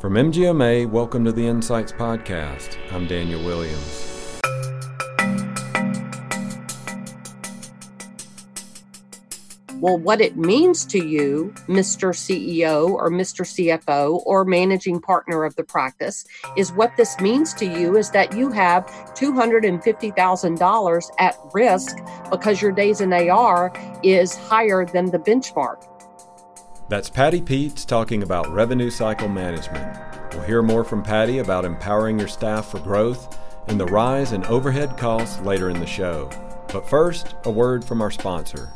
From MGMA, welcome to the Insights Podcast. I'm Daniel Williams. Well, what it means to you, Mr. CEO or Mr. CFO or managing partner of the practice, is what this means to you is that you have $250,000 at risk because your days in AR is higher than the benchmark. That's Patti Peets talking about revenue cycle management. We'll hear more from Patti about empowering your staff for growth and the rise in overhead costs later in the show. But first, a word from our sponsor.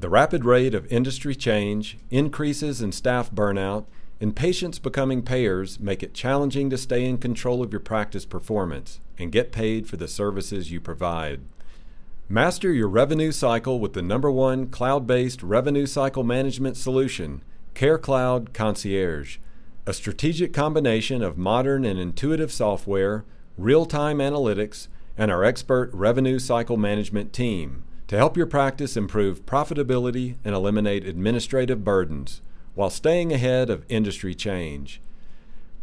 The rapid rate of industry change, increases in staff burnout, and patients becoming payers make it challenging to stay in control of your practice performance and get paid for the services you provide. Master your revenue cycle with the number one cloud based revenue cycle management solution, CareCloud Concierge, a strategic combination of modern and intuitive software, real time analytics, and our expert revenue cycle management team to help your practice improve profitability and eliminate administrative burdens while staying ahead of industry change.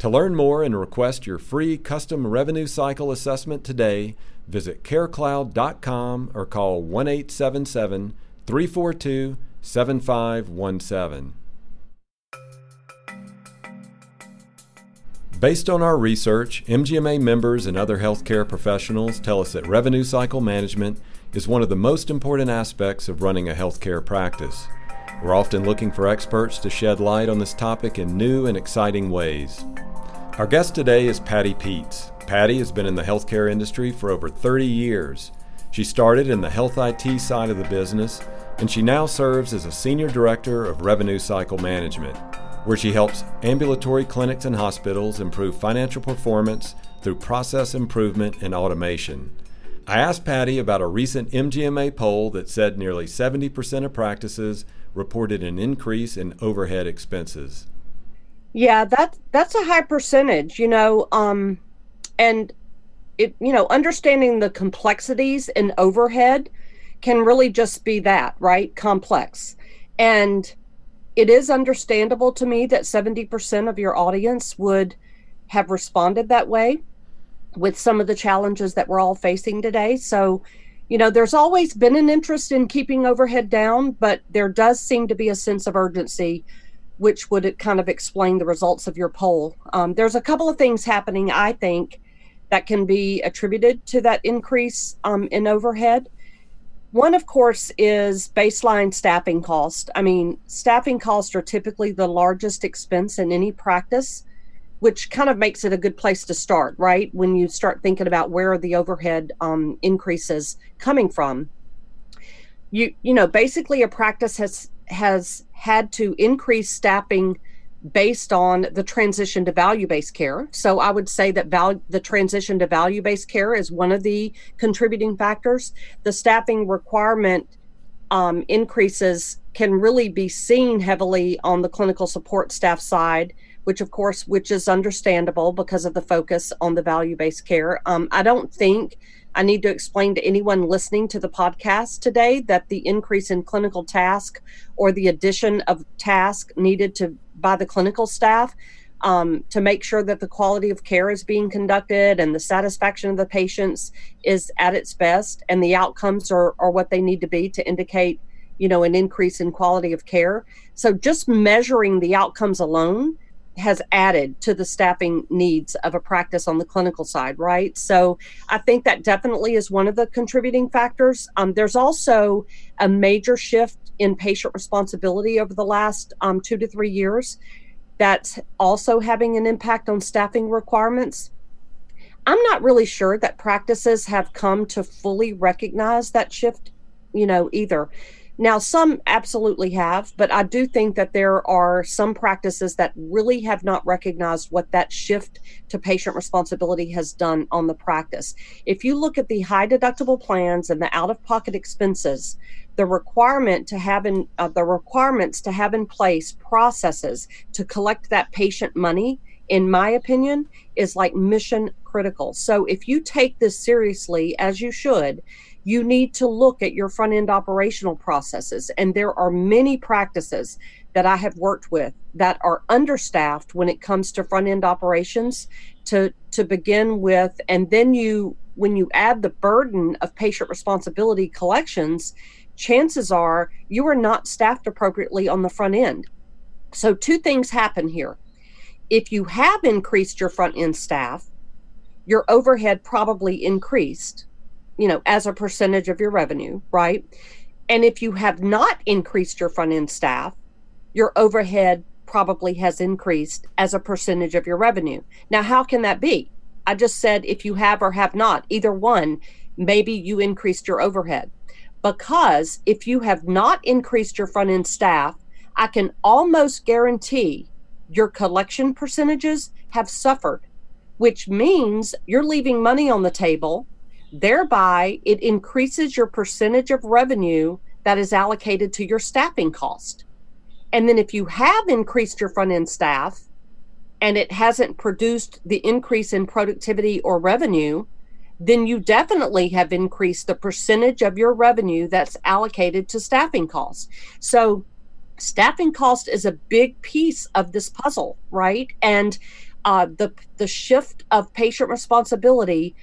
To learn more and request your free custom revenue cycle assessment today, visit carecloud.com or call 1 877 342 7517. Based on our research, MGMA members and other healthcare professionals tell us that revenue cycle management is one of the most important aspects of running a healthcare practice. We're often looking for experts to shed light on this topic in new and exciting ways. Our guest today is Patti Peets. Patti has been in the healthcare industry for over 30 years. She started in the health IT side of the business, and she now serves as a senior director of revenue cycle management, where she helps ambulatory clinics and hospitals improve financial performance through process improvement and automation. I asked Patty about a recent MGMA poll that said nearly 70% of practices reported an increase in overhead expenses. Yeah, that that's a high percentage, you know, um and it you know, understanding the complexities in overhead can really just be that, right? Complex. And it is understandable to me that 70% of your audience would have responded that way with some of the challenges that we're all facing today. So, you know, there's always been an interest in keeping overhead down, but there does seem to be a sense of urgency which would kind of explain the results of your poll. Um, there's a couple of things happening, I think, that can be attributed to that increase um, in overhead. One, of course, is baseline staffing cost. I mean, staffing costs are typically the largest expense in any practice, which kind of makes it a good place to start, right? When you start thinking about where are the overhead um, increases coming from. You, you know, basically a practice has has had to increase staffing based on the transition to value-based care. So I would say that val- the transition to value-based care is one of the contributing factors. The staffing requirement um, increases can really be seen heavily on the clinical support staff side, which of course, which is understandable because of the focus on the value-based care. Um, I don't think I need to explain to anyone listening to the podcast today that the increase in clinical task or the addition of task needed to by the clinical staff um, to make sure that the quality of care is being conducted and the satisfaction of the patients is at its best and the outcomes are, are what they need to be to indicate you know an increase in quality of care so just measuring the outcomes alone has added to the staffing needs of a practice on the clinical side, right? So I think that definitely is one of the contributing factors. Um, there's also a major shift in patient responsibility over the last um, two to three years that's also having an impact on staffing requirements. I'm not really sure that practices have come to fully recognize that shift, you know, either. Now, some absolutely have, but I do think that there are some practices that really have not recognized what that shift to patient responsibility has done on the practice. If you look at the high deductible plans and the out of pocket expenses, the requirement to have in uh, the requirements to have in place processes to collect that patient money in my opinion is like mission critical so if you take this seriously as you should you need to look at your front end operational processes. And there are many practices that I have worked with that are understaffed when it comes to front end operations to to begin with and then you when you add the burden of patient responsibility collections chances are you are not staffed appropriately on the front end so two things happen here if you have increased your front end staff your overhead probably increased you know as a percentage of your revenue right and if you have not increased your front end staff your overhead probably has increased as a percentage of your revenue. Now, how can that be? I just said if you have or have not, either one, maybe you increased your overhead. Because if you have not increased your front end staff, I can almost guarantee your collection percentages have suffered, which means you're leaving money on the table. Thereby, it increases your percentage of revenue that is allocated to your staffing cost. And then if you have increased your front end staff and it hasn't produced the increase in productivity or revenue, then you definitely have increased the percentage of your revenue that's allocated to staffing costs. So, staffing cost is a big piece of this puzzle, right? And uh, the the shift of patient responsibility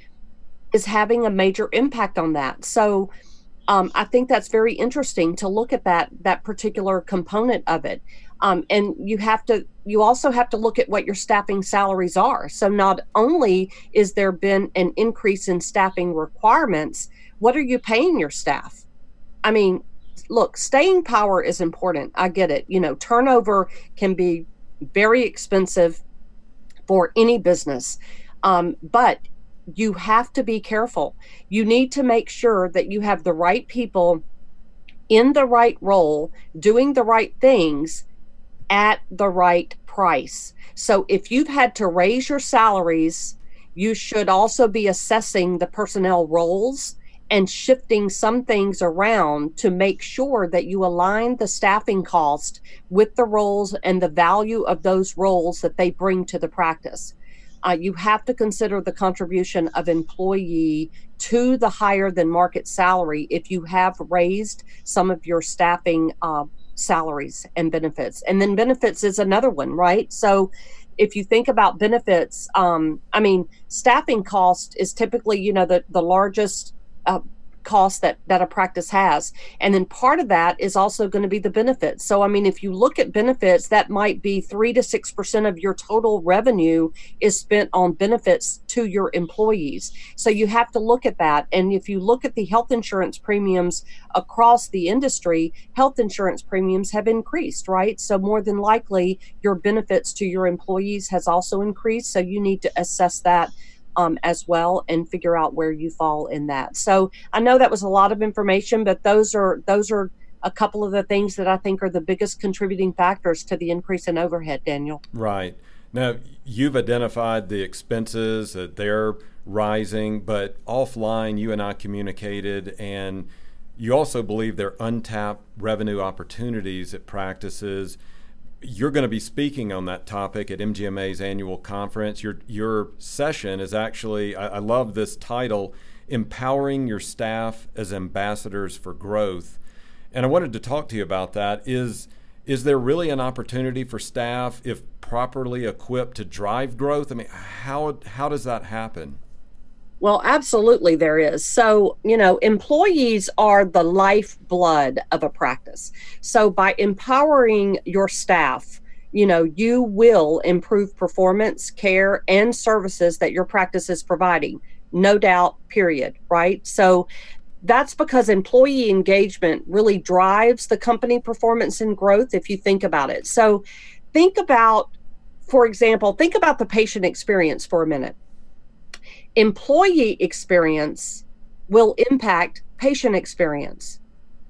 is having a major impact on that. So, um, I think that's very interesting to look at that that particular component of it. Um, and you have to you also have to look at what your staffing salaries are. So not only is there been an increase in staffing requirements, what are you paying your staff? I mean, look, staying power is important. I get it. You know, turnover can be very expensive for any business. Um, but you have to be careful. You need to make sure that you have the right people in the right role doing the right things at the right price. So if you've had to raise your salaries, you should also be assessing the personnel roles and shifting some things around to make sure that you align the staffing cost with the roles and the value of those roles that they bring to the practice uh, you have to consider the contribution of employee to the higher than market salary if you have raised some of your staffing uh, salaries and benefits. And then benefits is another one, right? So if you think about benefits, um, I mean, staffing cost is typically, you know, the, the largest uh, cost that that a practice has. And then part of that is also going to be the benefits. So i mean if you look at benefits that might be 3 to 6% of your total revenue is spent on benefits to your employees. So you have to look at that. And if you look at the health insurance premiums across the industry health insurance premiums have increased right? So more than likely your benefits to your employees has also increased. So you need to assess that um, as well and figure out where you fall in that. So I know that was a lot of information, but those are those are a couple of the things that I think are the biggest contributing factors to the increase in overhead, Daniel. Right. Now, you've identified the expenses that they're rising, but offline, you and I communicated, and you also believe there are untapped revenue opportunities at practices you're going to be speaking on that topic at MGMA's annual conference. Your your session is actually I, I, love this title, empowering your staff as ambassadors for growth. And I wanted to talk to you about that. Is is there really an opportunity for staff if properly equipped to drive growth? I mean, how how does that happen? Well, absolutely, there is. So, you know, employees are the lifeblood of a practice. So, by empowering your staff, you know, you will improve performance, care, and services that your practice is providing. No doubt, period. Right. So, that's because employee engagement really drives the company performance and growth if you think about it. So, think about, for example, think about the patient experience for a minute employee experience will impact patient experience.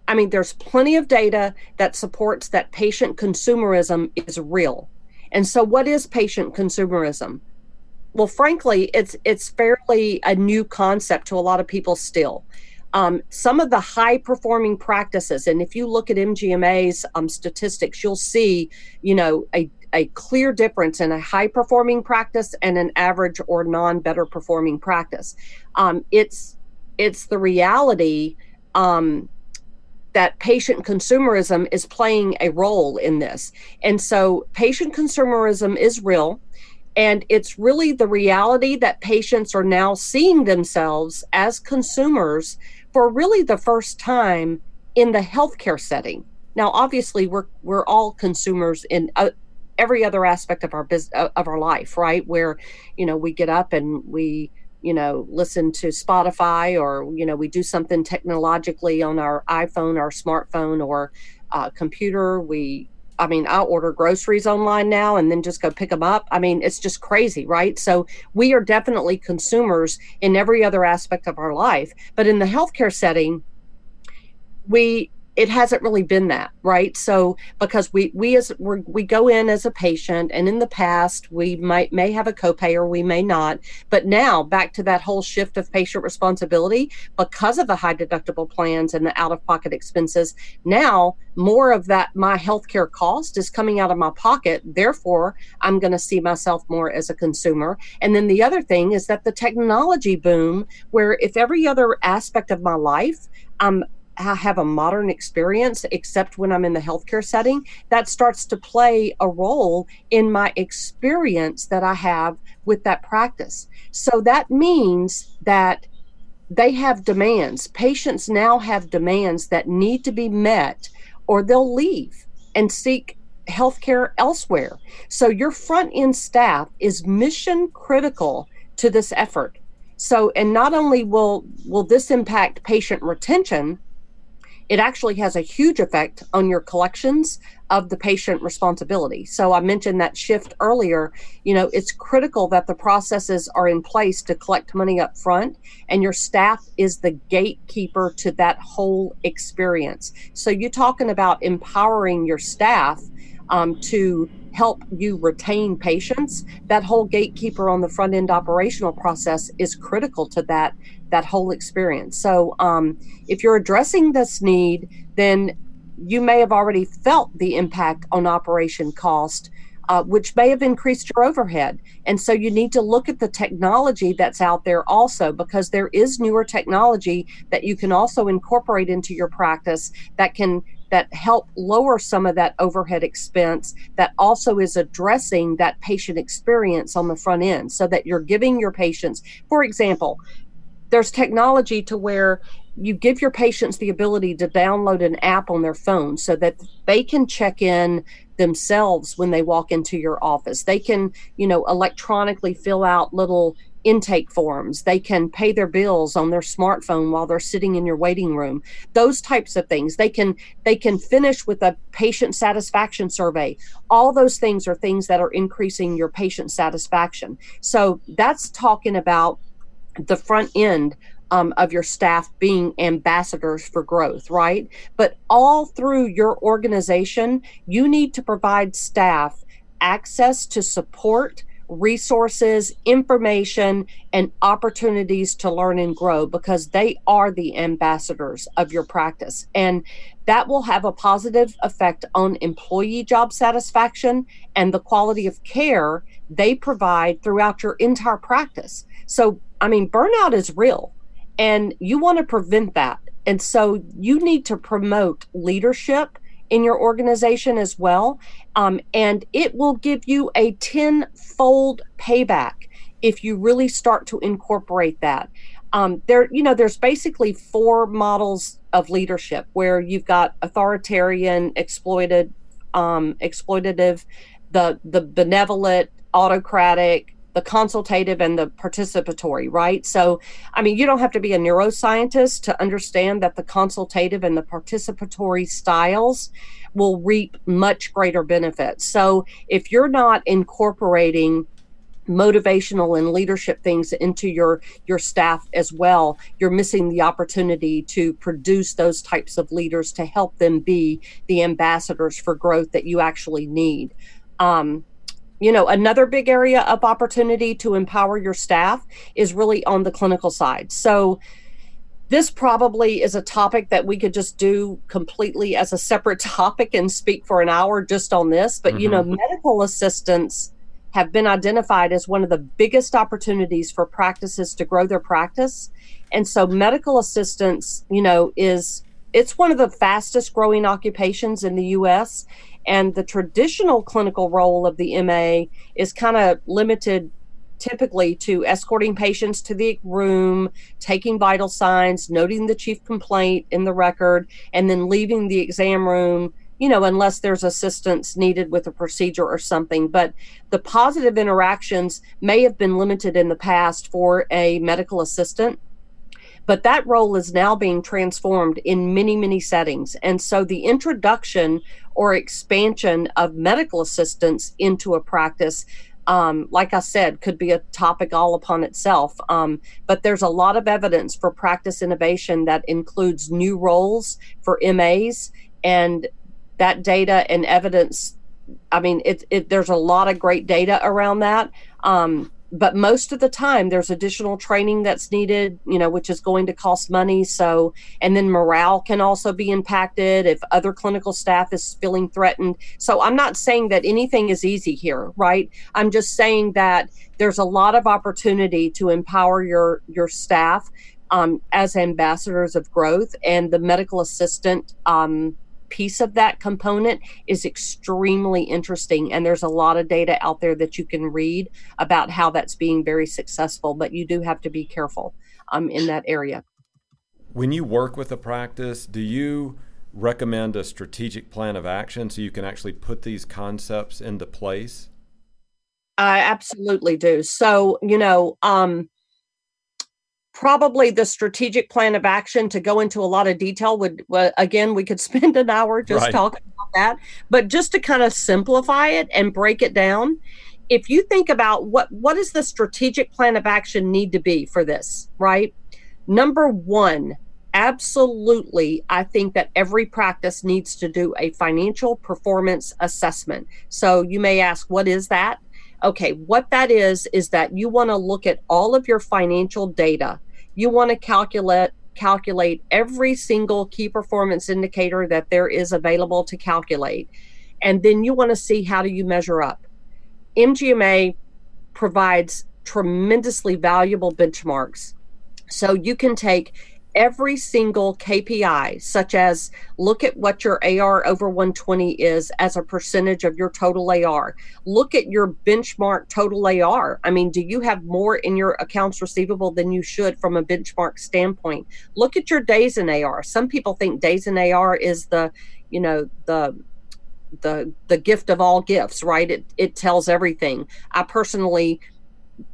I mean, there's plenty of data that supports that patient consumerism is real. And so, what is patient consumerism? Well, frankly, it's it's fairly a new concept to a lot of people still. Um, some of the high performing practices, and if you look at MGMA's um, statistics, you'll see, you know, a a clear difference in a high performing practice and an average or non better performing practice. Um, it's it's the reality um, that patient consumerism is playing a role in this. And so patient consumerism is real. And it's really the reality that patients are now seeing themselves as consumers for really the first time in the healthcare setting. Now, obviously, we're we're all consumers in uh, every other aspect of our business uh, of our life, right? Where, you know, we get up and we you know listen to spotify or you know we do something technologically on our iphone our smartphone or uh, computer. We i mean i order groceries online now and then just go pick them up. I mean it's just crazy right? So we are definitely consumers in every other aspect of our life. But in the healthcare setting we it hasn't really been that right? So because we we as we we go in as a patient and in the past we might may have a copay or we may not. But now back to that whole shift of patient responsibility because of the high deductible plans and the out of pocket expenses now more of that my healthcare cost is coming out of my pocket. Therefore i'm going to see myself more as a consumer. And then the other thing is that the technology boom where if every other aspect of my life I'm have a modern experience, except when I'm in the healthcare setting, that starts to play a role in my experience that I have with that practice. So that means that they have demands. Patients now have demands that need to be met, or they'll leave and seek healthcare elsewhere. So your front end staff is mission critical to this effort. So, and not only will will this impact patient retention, it actually has a huge effect on your collections of the patient responsibility. So I mentioned that shift earlier. You know, it's critical that the processes are in place to collect money up front and your staff is the gatekeeper to that whole experience. So you're talking about empowering your staff um, to help you retain patients. That whole gatekeeper on the front end operational process is critical to that that whole experience. So um, if you're addressing this need, then you may have already felt the impact on operation cost. Uh, which may have increased your overhead. And so you need to look at the technology that's out there also, because there is newer technology that you can also incorporate into your practice that can that help lower some of that overhead expense that also is addressing that patient experience on the front end so that you're giving your patients for example there's technology to where you give your patients the ability to download an app on their phone so that they can check in themselves when they walk into your office. They can, you know, electronically fill out little intake forms. They can pay their bills on their smartphone while they're sitting in your waiting room. Those types of things. They can they can finish with a patient satisfaction survey. All those things are things that are increasing your patient satisfaction. So that's talking about the front end um, of your staff being ambassadors for growth, right? But all through your organization, you need to provide staff access to support, resources, information, and opportunities to learn and grow because they are the ambassadors of your practice. And that will have a positive effect on employee job satisfaction and the quality of care they provide throughout your entire practice. So, I mean, burnout is real and you want to prevent that. And so you need to promote leadership in your organization as well. Um, and it will give you a tenfold payback if you really start to incorporate that. Um, there, you know, there's basically four models of leadership where you've got authoritarian, exploited, um, exploitative, the the benevolent, autocratic, the consultative and the participatory, right? So, I mean, you don't have to be a neuroscientist to understand that the consultative and the participatory styles will reap much greater benefits. So, if you're not incorporating motivational and leadership things into your your staff as well you're missing the opportunity to produce those types of leaders to help them be the ambassadors for growth that you actually need um, you know another big area of opportunity to empower your staff is really on the clinical side so this probably is a topic that we could just do completely as a separate topic and speak for an hour just on this but mm-hmm. you know mm-hmm. medical assistants have been identified as one of the biggest opportunities for practices to grow their practice. And so medical assistants, you know, is it's one of the fastest growing occupations in the US and the traditional clinical role of the MA is kind of limited typically to escorting patients to the room, taking vital signs, noting the chief complaint in the record, and then leaving the exam room, you know, unless there's assistance needed with a procedure or something. But the positive interactions may have been limited in the past for a medical assistant. But that role is now being transformed in many, many settings. And so the introduction or expansion of medical assistants into a practice um, like I said, could be a topic all upon itself. Um, but there's a lot of evidence for practice innovation that includes new roles for MAs, and that data and evidence. I mean, it, it there's a lot of great data around that. Um, but most of the time there's additional training that's needed you know which is going to cost money. So and then morale can also be impacted if other clinical staff is feeling threatened. So i'm not saying that anything is easy here right? I'm just saying that there's a lot of opportunity to empower your your staff um, as ambassadors of growth and the medical assistant um, piece of that component is extremely interesting. And there's a lot of data out there that you can read about how that's being very successful, but you do have to be careful um, in that area. When you work with a practice, do you recommend a strategic plan of action so you can actually put these concepts into place? I absolutely do. So, you know, um, probably the strategic plan of action to go into a lot of detail would well, again we could spend an hour just right. talking about that. But just to kind of simplify it and break it down if you think about what what does the strategic plan of action need to be for this right? Number one absolutely i think that every practice needs to do a financial performance assessment. So you may ask what is that? Okay what that is is that you want to look at all of your financial data you want to calculate calculate every single key performance indicator that there is available to calculate and then you want to see how do you measure up. Mgma provides tremendously valuable benchmarks. So you can take every single KPI, such as look at what your AR over 120 is as a percentage of your total AR. Look at your benchmark total AR. I mean, do you have more in your accounts receivable than you should from a benchmark standpoint? Look at your days in AR. Some people think days in AR is the, you know, the the the gift of all gifts, right? It it tells everything. I personally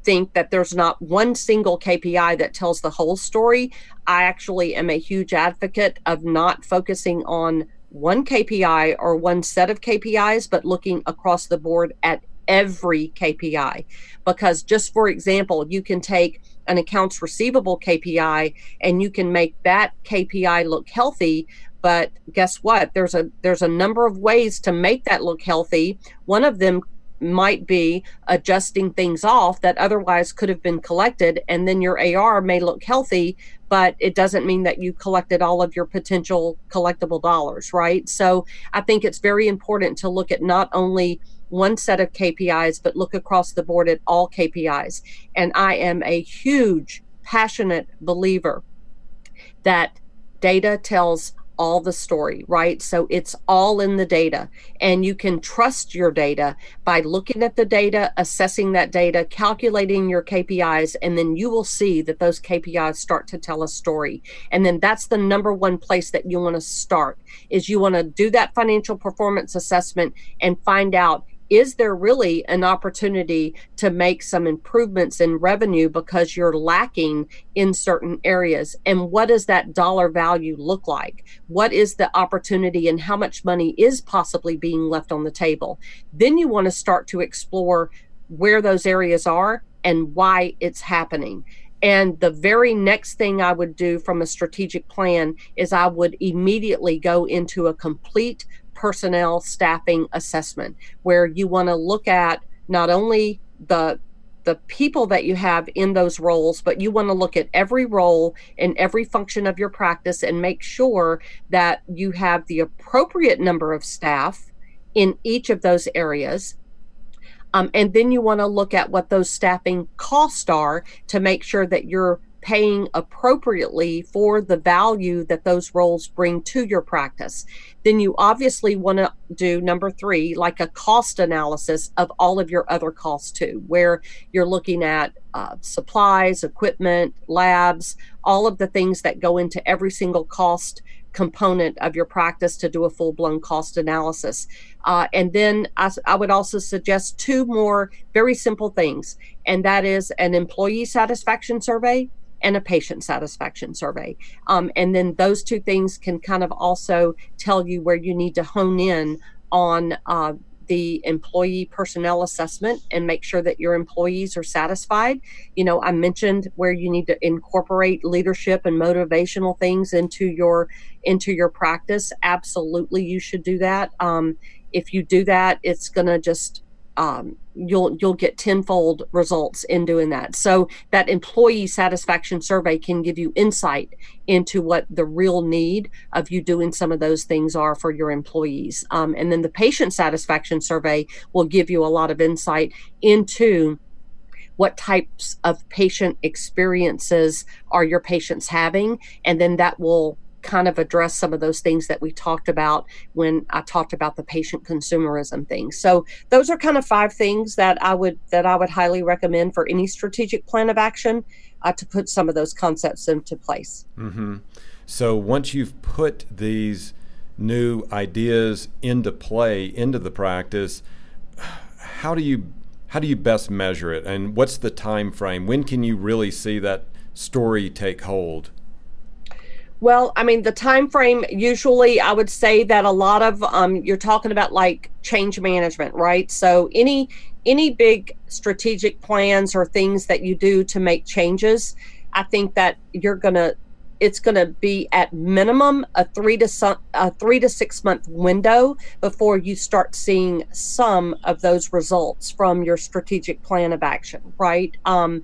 think that there's not one single KPI that tells the whole story. I actually am a huge advocate of not focusing on one KPI or one set of KPIs, but looking across the board at every KPI. Because, just for example, you can take an accounts receivable KPI and you can make that KPI look healthy. But guess what? There's a there's a number of ways to make that look healthy. One of them might be adjusting things off that otherwise could have been collected and then your AR may look healthy but it doesn't mean that you collected all of your potential collectible dollars right? So i think it's very important to look at not only one set of KPIs but look across the board at all KPIs and i am a huge passionate believer that data tells all the story, right? So it's all in the data. And you can trust your data by looking at the data, assessing that data, calculating your KPIs, and then you will see that those KPIs start to tell a story. And then that's the number one place that you want to start is you want to do that financial performance assessment and find out is there really an opportunity to make some improvements in revenue because you're lacking in certain areas? And what does that dollar value look like? What is the opportunity and how much money is possibly being left on the table? Then you want to start to explore where those areas are and why it's happening. And the very next thing I would do from a strategic plan is I would immediately go into a complete personnel staffing assessment where you want to look at not only the the people that you have in those roles, but you want to look at every role and every function of your practice and make sure that you have the appropriate number of staff in each of those areas. Um, and then you want to look at what those staffing costs are to make sure that you're paying appropriately for the value that those roles bring to your practice. Then you obviously want to do number three, like a cost analysis of all of your other costs too, where you're looking at uh, supplies, equipment, labs, all of the things that go into every single cost component of your practice to do a full blown cost analysis. Uh, and then I, I, would also suggest two more very simple things, and that is an employee satisfaction survey and a patient satisfaction survey. Um, and then those two things can kind of also tell you where you need to hone in on uh, the employee personnel assessment and make sure that your employees are satisfied. You know, I mentioned where you need to incorporate leadership and motivational things into your into your practice. Absolutely, you should do that. Um, if you do that, it's going to just um, you'll you'll get tenfold results in doing that. So that employee satisfaction survey can give you insight into what the real need of you doing some of those things are for your employees. Um, and then the patient satisfaction survey will give you a lot of insight into what types of patient experiences are your patients having and then that will kind of address some of those things that we talked about when I talked about the patient consumerism thing. So those are kind of five things that I would that I would highly recommend for any strategic plan of action uh, to put some of those concepts into place. Mm-hmm. So once you've put these new ideas into play into the practice, how do you how do you best measure it, and what's the time frame? When can you really see that story take hold? Well, I mean, the time frame usually, I would say that a lot of um, you're talking about like change management, right? So any any big strategic plans or things that you do to make changes, I think that you're gonna it's going to be at minimum a three to some, a three to six month window before you start seeing some of those results from your strategic plan of action, right? Um,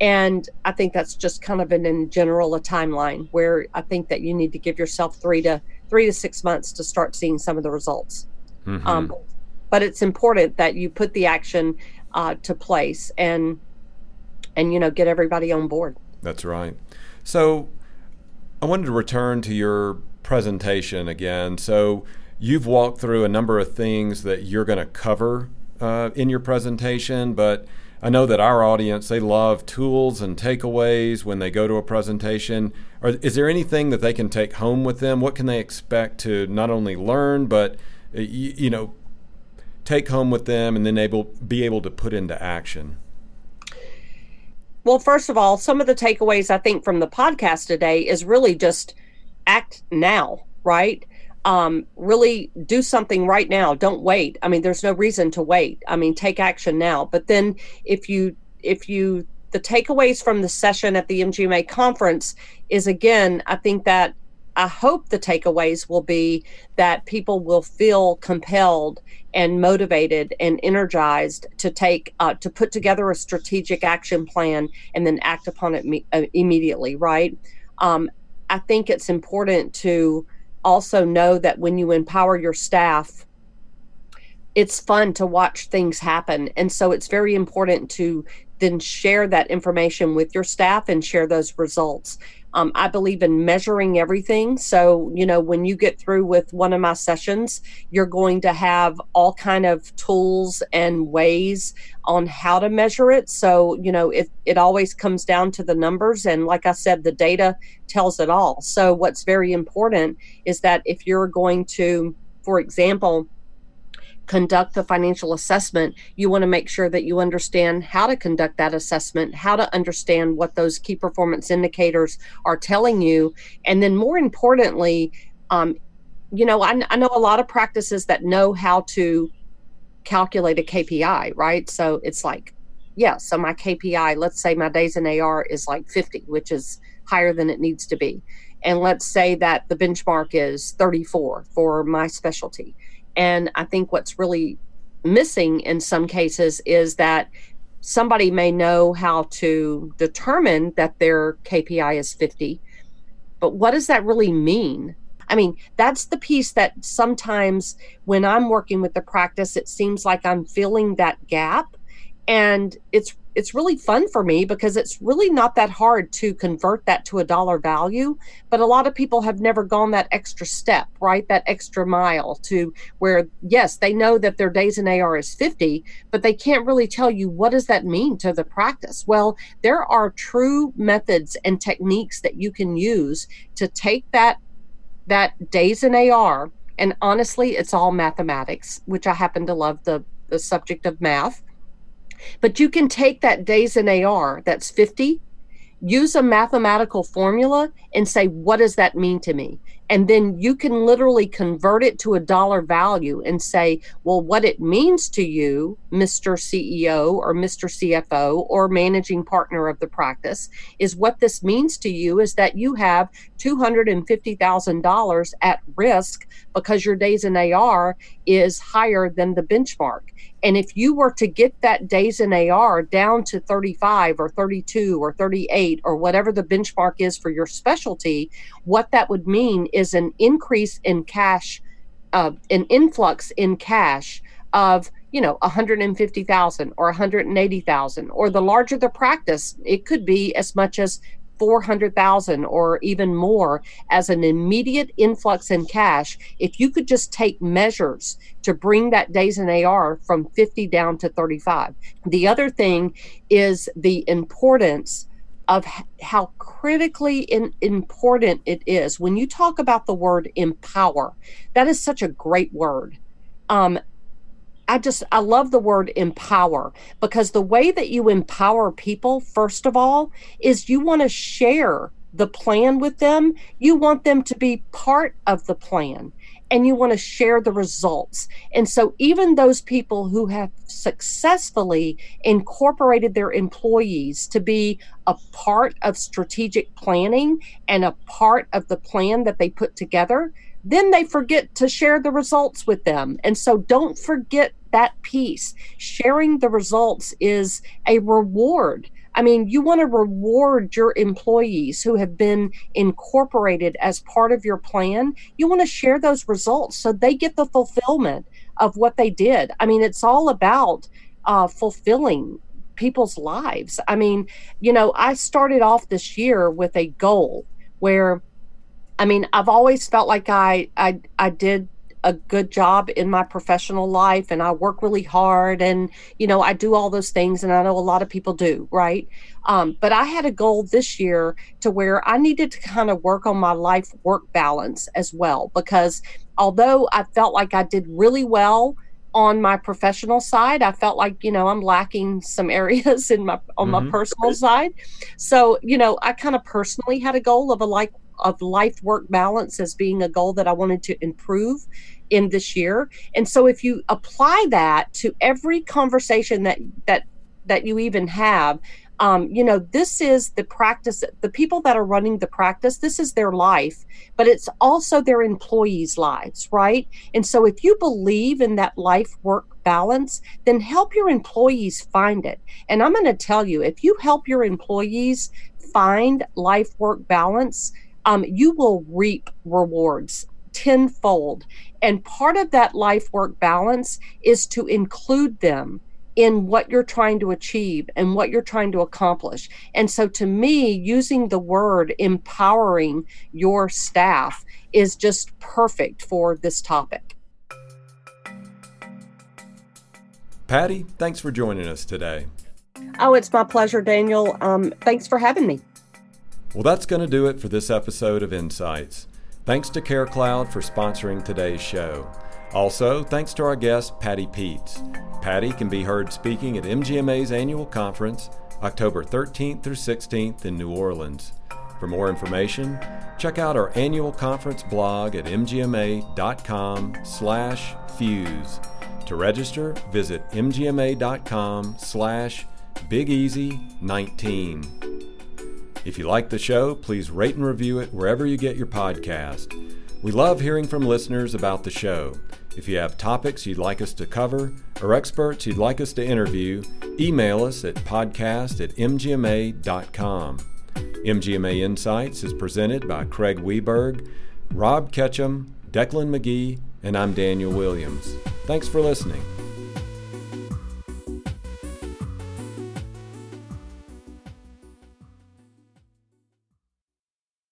and I think that's just kind of an in general a timeline where I think that you need to give yourself three to three to six months to start seeing some of the results. Mm-hmm. Um, but it's important that you put the action uh, to place and and you know get everybody on board. That's right. So I wanted to return to your presentation again. So you've walked through a number of things that you're going to cover uh, in your presentation, but I know that our audience they love tools and takeaways when they go to a presentation. Or is there anything that they can take home with them? What can they expect to not only learn but you, you know take home with them and then able be able to put into action? Well, first of all, some of the takeaways I think from the podcast today is really just act now, right? Um, really do something right now. Don't wait. I mean, there's no reason to wait. I mean, take action now. But then if you if you the takeaways from the session at the MGMA conference is again, I think that I hope the takeaways will be that people will feel compelled and motivated and energized to take uh, to put together a strategic action plan and then act upon it me- uh, immediately. Right. Um, I think it's important to also know that when you empower your staff, it's fun to watch things happen. And so it's very important to then share that information with your staff and share those results. Um, I believe in measuring everything. So, you know, when you get through with one of my sessions, you're going to have all kind of tools and ways on how to measure it. So, you know, it, it always comes down to the numbers. And like I said, the data tells it all. So, what's very important is that if you're going to, for example, conduct the financial assessment, you want to make sure that you understand how to conduct that assessment, how to understand what those key performance indicators are telling you. And then, more importantly, um, you know, I, I know a lot of practices that know how to calculate a KPI, right? So it's like, yeah, so my KPI, let's say my days in AR is like 50, which is higher than it needs to be. And let's say that the benchmark is 34 for my specialty. And I think what's really missing in some cases is that somebody may know how to determine that their KPI is 50, but what does that really mean? I mean, that's the piece that sometimes when I'm working with the practice, it seems like I'm filling that gap. And it's it's really fun for me because it's really not that hard to convert that to a dollar value but a lot of people have never gone that extra step right? That extra mile to where yes they know that their days in ar is 50 but they can't really tell you what does that mean to the practice. Well there are true methods and techniques that you can use to take that that days in ar and honestly it's all mathematics which i happen to love the the subject of math but you can take that days in AR, that's 50, use a mathematical formula and say, what does that mean to me? And then you can literally convert it to a dollar value and say, well, what it means to you, Mr. CEO or Mr. CFO or managing partner of the practice, is what this means to you is that you have $250,000 at risk because your days in AR is higher than the benchmark. And if you were to get that days in AR down to 35 or 32 or 38 or whatever the benchmark is for your specialty, what that would mean is an increase in cash, uh, an influx in cash of you know 150,000 or 180,000 or the larger the practice it could be as much as 400,000 or even more as an immediate influx in cash if you could just take measures to bring that days in AR from 50 down to 35. The other thing is the importance of how critically in, important it is. When you talk about the word empower that is such a great word. Um, I just I love the word empower because the way that you empower people first of all is you want to share the plan with them. You want them to be part of the plan and you want to share the results. And so even those people who have successfully incorporated their employees to be a part of strategic planning and a part of the plan that they put together, then they forget to share the results with them. And so don't forget that piece. Sharing the results is a reward. I mean, you want to reward your employees who have been incorporated as part of your plan. You want to share those results so they get the fulfillment of what they did. I mean, it's all about uh, fulfilling people's lives. I mean, you know, I started off this year with a goal where I mean, I've always felt like I I I did a good job in my professional life and I work really hard and you know I do all those things and I know a lot of people do right um, but I had a goal this year to where I needed to kind of work on my life work balance as well because although I felt like I did really well on my professional side i felt like you know i'm lacking some areas in my on mm-hmm. my personal side so you know i kind of personally had a goal of a like of life work balance as being a goal that I wanted to improve in this year. And so if you apply that to every conversation that that that you even have, um, you know, this is the practice, the people that are running the practice, this is their life, but it's also their employees' lives, right? And so if you believe in that life work balance, then help your employees find it. And I'm going to tell you, if you help your employees find life work balance, um, you will reap rewards tenfold. And part of that life work balance is to include them in what you're trying to achieve and what you're trying to accomplish. And so, to me, using the word empowering your staff is just perfect for this topic. Patti, thanks for joining us today. Oh, it's my pleasure, Daniel. Um, thanks for having me. Well, that's going to do it for this episode of Insights. Thanks to CareCloud for sponsoring today's show. Also, thanks to our guest, Patti Peets. Patti can be heard speaking at MGMA's annual conference, October 13th through 16th in New Orleans. For more information, check out our annual conference blog at mgma.com slash fuse. To register, visit mgma.com slash bigeasy19. If you like the show, please rate and review it wherever you get your podcast. We love hearing from listeners about the show. If you have topics you'd like us to cover or experts you'd like us to interview, email us at podcast at mgma.com. MGMA Insights is presented by Craig Wiberg, Rob Ketcham, Decklan McGee, and I'm Daniel Williams. Thanks for listening.